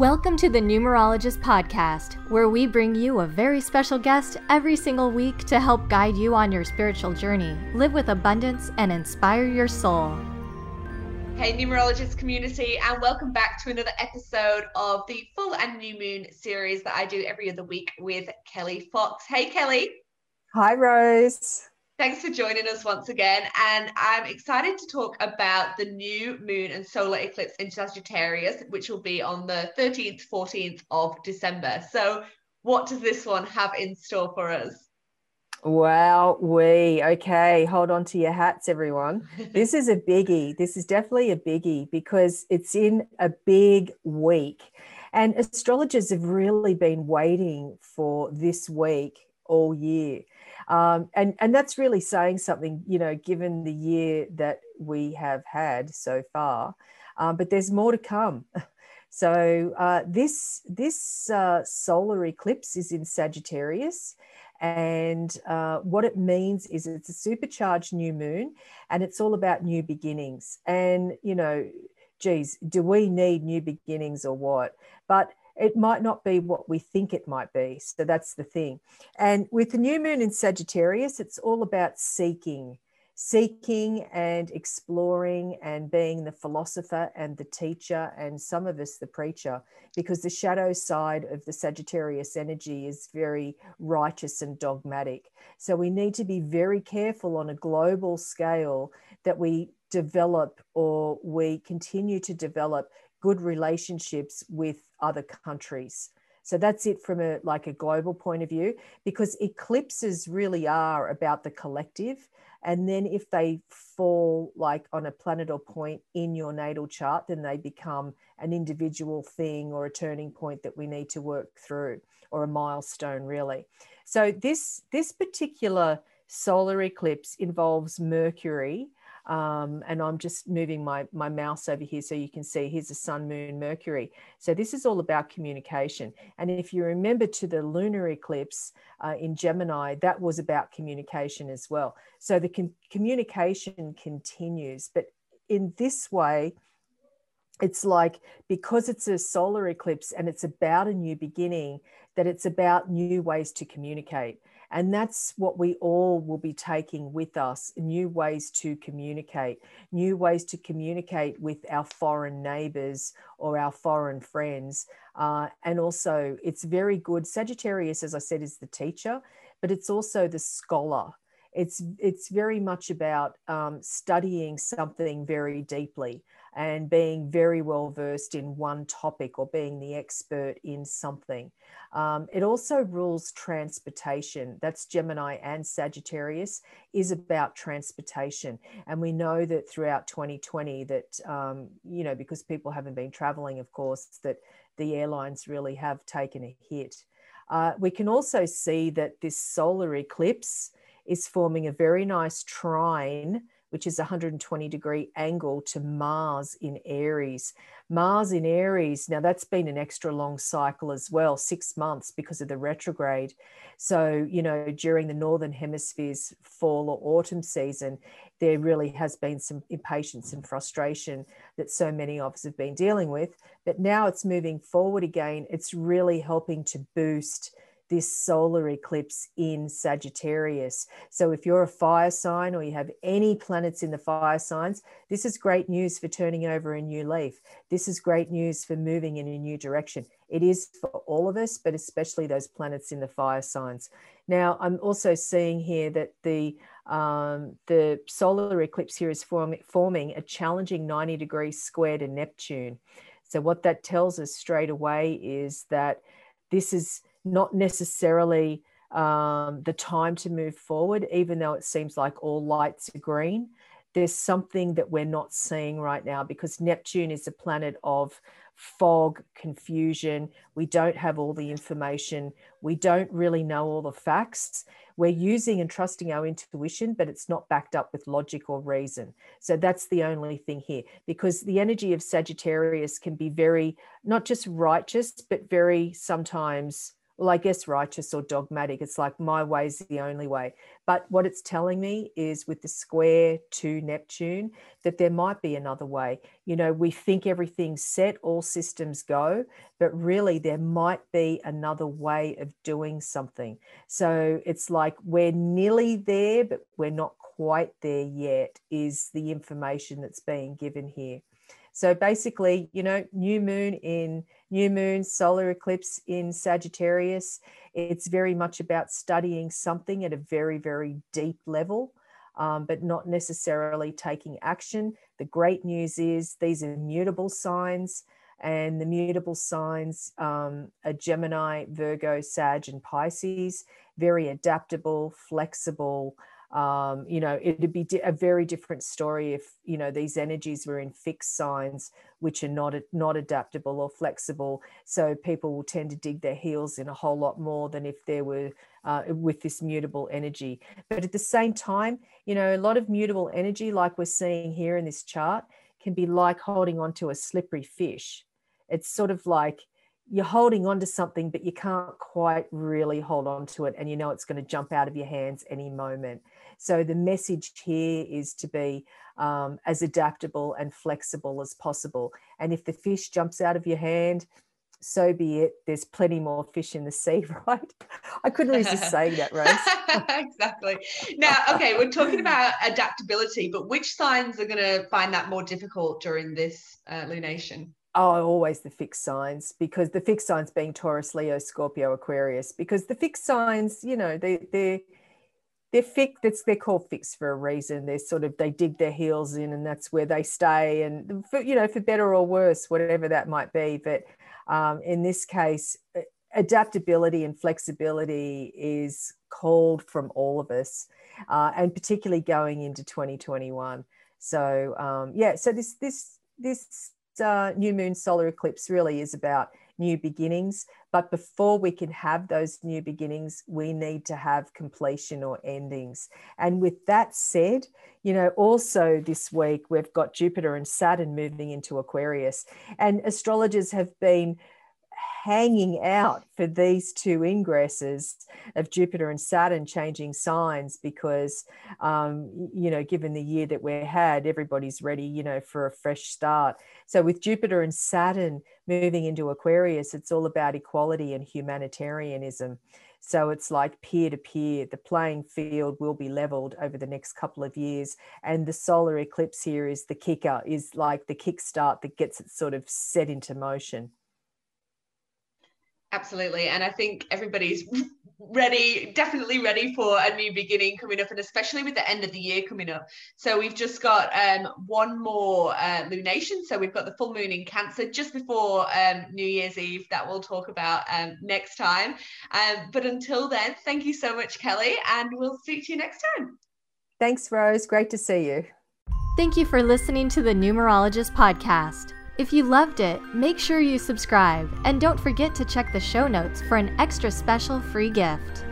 Welcome to the Numerologist Podcast, where we bring you a very special guest every single week to help guide you on your spiritual journey, live with abundance, and inspire your soul. Hey, numerologist community, and welcome back to another episode of the full and new moon series that I do every other week with Kelli Fox. Hey, Kelli. Hi, Rose. Thanks for joining us once again. And I'm excited to talk about the new moon and solar eclipse in Sagittarius, which will be on the 13th, 14th of December. So, what does this one have in store for us? Wow, we okay. Hold on to your hats, everyone. this is a biggie. This is definitely a biggie because it's in a big week. And astrologers have really been waiting for this week all year. Um, and, and that's really saying something, you know, given the year that we have had so far. Um, but there's more to come. So uh, this this uh, solar eclipse is in Sagittarius, and uh, what it means is it's a supercharged new moon, and it's all about new beginnings. And you know, geez, do we need new beginnings or what? But it might not be what we think it might be. So that's the thing. And with the new moon in Sagittarius, it's all about seeking, seeking and exploring and being the philosopher and the teacher, and some of us the preacher, because the shadow side of the Sagittarius energy is very righteous and dogmatic. So we need to be very careful on a global scale that we develop or we continue to develop good relationships with other countries. So that's it from a like a global point of view because eclipses really are about the collective and then if they fall like on a planet or point in your natal chart then they become an individual thing or a turning point that we need to work through or a milestone really. So this this particular solar eclipse involves Mercury um, and I'm just moving my, my mouse over here so you can see here's the sun, moon, Mercury. So this is all about communication. And if you remember to the lunar eclipse uh, in Gemini, that was about communication as well. So the com- communication continues. But in this way, it's like because it's a solar eclipse and it's about a new beginning, that it's about new ways to communicate. And that's what we all will be taking with us new ways to communicate, new ways to communicate with our foreign neighbors or our foreign friends. Uh, and also, it's very good. Sagittarius, as I said, is the teacher, but it's also the scholar. It's, it's very much about um, studying something very deeply and being very well versed in one topic or being the expert in something. Um, it also rules transportation. That's Gemini and Sagittarius is about transportation. And we know that throughout 2020 that, um, you know, because people haven't been traveling, of course, that the airlines really have taken a hit. Uh, we can also see that this solar eclipse is forming a very nice trine which is 120 degree angle to Mars in Aries. Mars in Aries, now that's been an extra long cycle as well, six months because of the retrograde. So, you know, during the Northern Hemisphere's fall or autumn season, there really has been some impatience and frustration that so many of us have been dealing with. But now it's moving forward again. It's really helping to boost this solar eclipse in Sagittarius. So, if you're a fire sign or you have any planets in the fire signs, this is great news for turning over a new leaf. This is great news for moving in a new direction. It is for all of us, but especially those planets in the fire signs. Now, I'm also seeing here that the um, the solar eclipse here is form, forming a challenging 90 degrees square to Neptune. So, what that tells us straight away is that this is not necessarily um, the time to move forward, even though it seems like all lights are green. There's something that we're not seeing right now because Neptune is a planet of fog, confusion. We don't have all the information. We don't really know all the facts. We're using and trusting our intuition, but it's not backed up with logic or reason. So that's the only thing here because the energy of Sagittarius can be very, not just righteous, but very sometimes well, I guess righteous or dogmatic. It's like my way's the only way. But what it's telling me is with the square to Neptune, that there might be another way. You know, we think everything's set, all systems go, but really there might be another way of doing something. So it's like we're nearly there, but we're not quite there yet, is the information that's being given here. So basically, you know, new moon in new moon, solar eclipse in Sagittarius. It's very much about studying something at a very, very deep level, um, but not necessarily taking action. The great news is these are mutable signs, and the mutable signs um, are Gemini, Virgo, Sag, and Pisces, very adaptable, flexible um, you know it'd be a very different story if you know these energies were in fixed signs which are not not adaptable or flexible so people will tend to dig their heels in a whole lot more than if there were uh, with this mutable energy but at the same time you know a lot of mutable energy like we're seeing here in this chart can be like holding on to a slippery fish it's sort of like you're holding on to something, but you can't quite really hold on to it. And you know it's going to jump out of your hands any moment. So the message here is to be um, as adaptable and flexible as possible. And if the fish jumps out of your hand, so be it. There's plenty more fish in the sea, right? I couldn't resist saying that, Rose. exactly. Now, okay, we're talking about adaptability, but which signs are going to find that more difficult during this uh, lunation? Oh, always the fixed signs because the fixed signs being Taurus, Leo, Scorpio, Aquarius, because the fixed signs, you know, they, they're they're fixed. It's they're called fixed for a reason. They're sort of they dig their heels in, and that's where they stay. And for, you know, for better or worse, whatever that might be. But um, in this case, adaptability and flexibility is called from all of us, uh, and particularly going into 2021. So um, yeah, so this this this uh, new moon solar eclipse really is about new beginnings. But before we can have those new beginnings, we need to have completion or endings. And with that said, you know, also this week we've got Jupiter and Saturn moving into Aquarius, and astrologers have been hanging out for these two ingresses of Jupiter and Saturn changing signs because, um, you know, given the year that we had, everybody's ready, you know, for a fresh start. So with Jupiter and Saturn moving into Aquarius, it's all about equality and humanitarianism. So it's like peer to peer. The playing field will be leveled over the next couple of years. And the solar eclipse here is the kicker, is like the kickstart that gets it sort of set into motion. Absolutely. And I think everybody's ready, definitely ready for a new beginning coming up, and especially with the end of the year coming up. So we've just got um, one more uh, lunation. So we've got the full moon in Cancer just before um, New Year's Eve that we'll talk about um, next time. Um, but until then, thank you so much, Kelli, and we'll speak to you next time. Thanks, Rose. Great to see you. Thank you for listening to the Numerologist Podcast. If you loved it, make sure you subscribe and don't forget to check the show notes for an extra special free gift.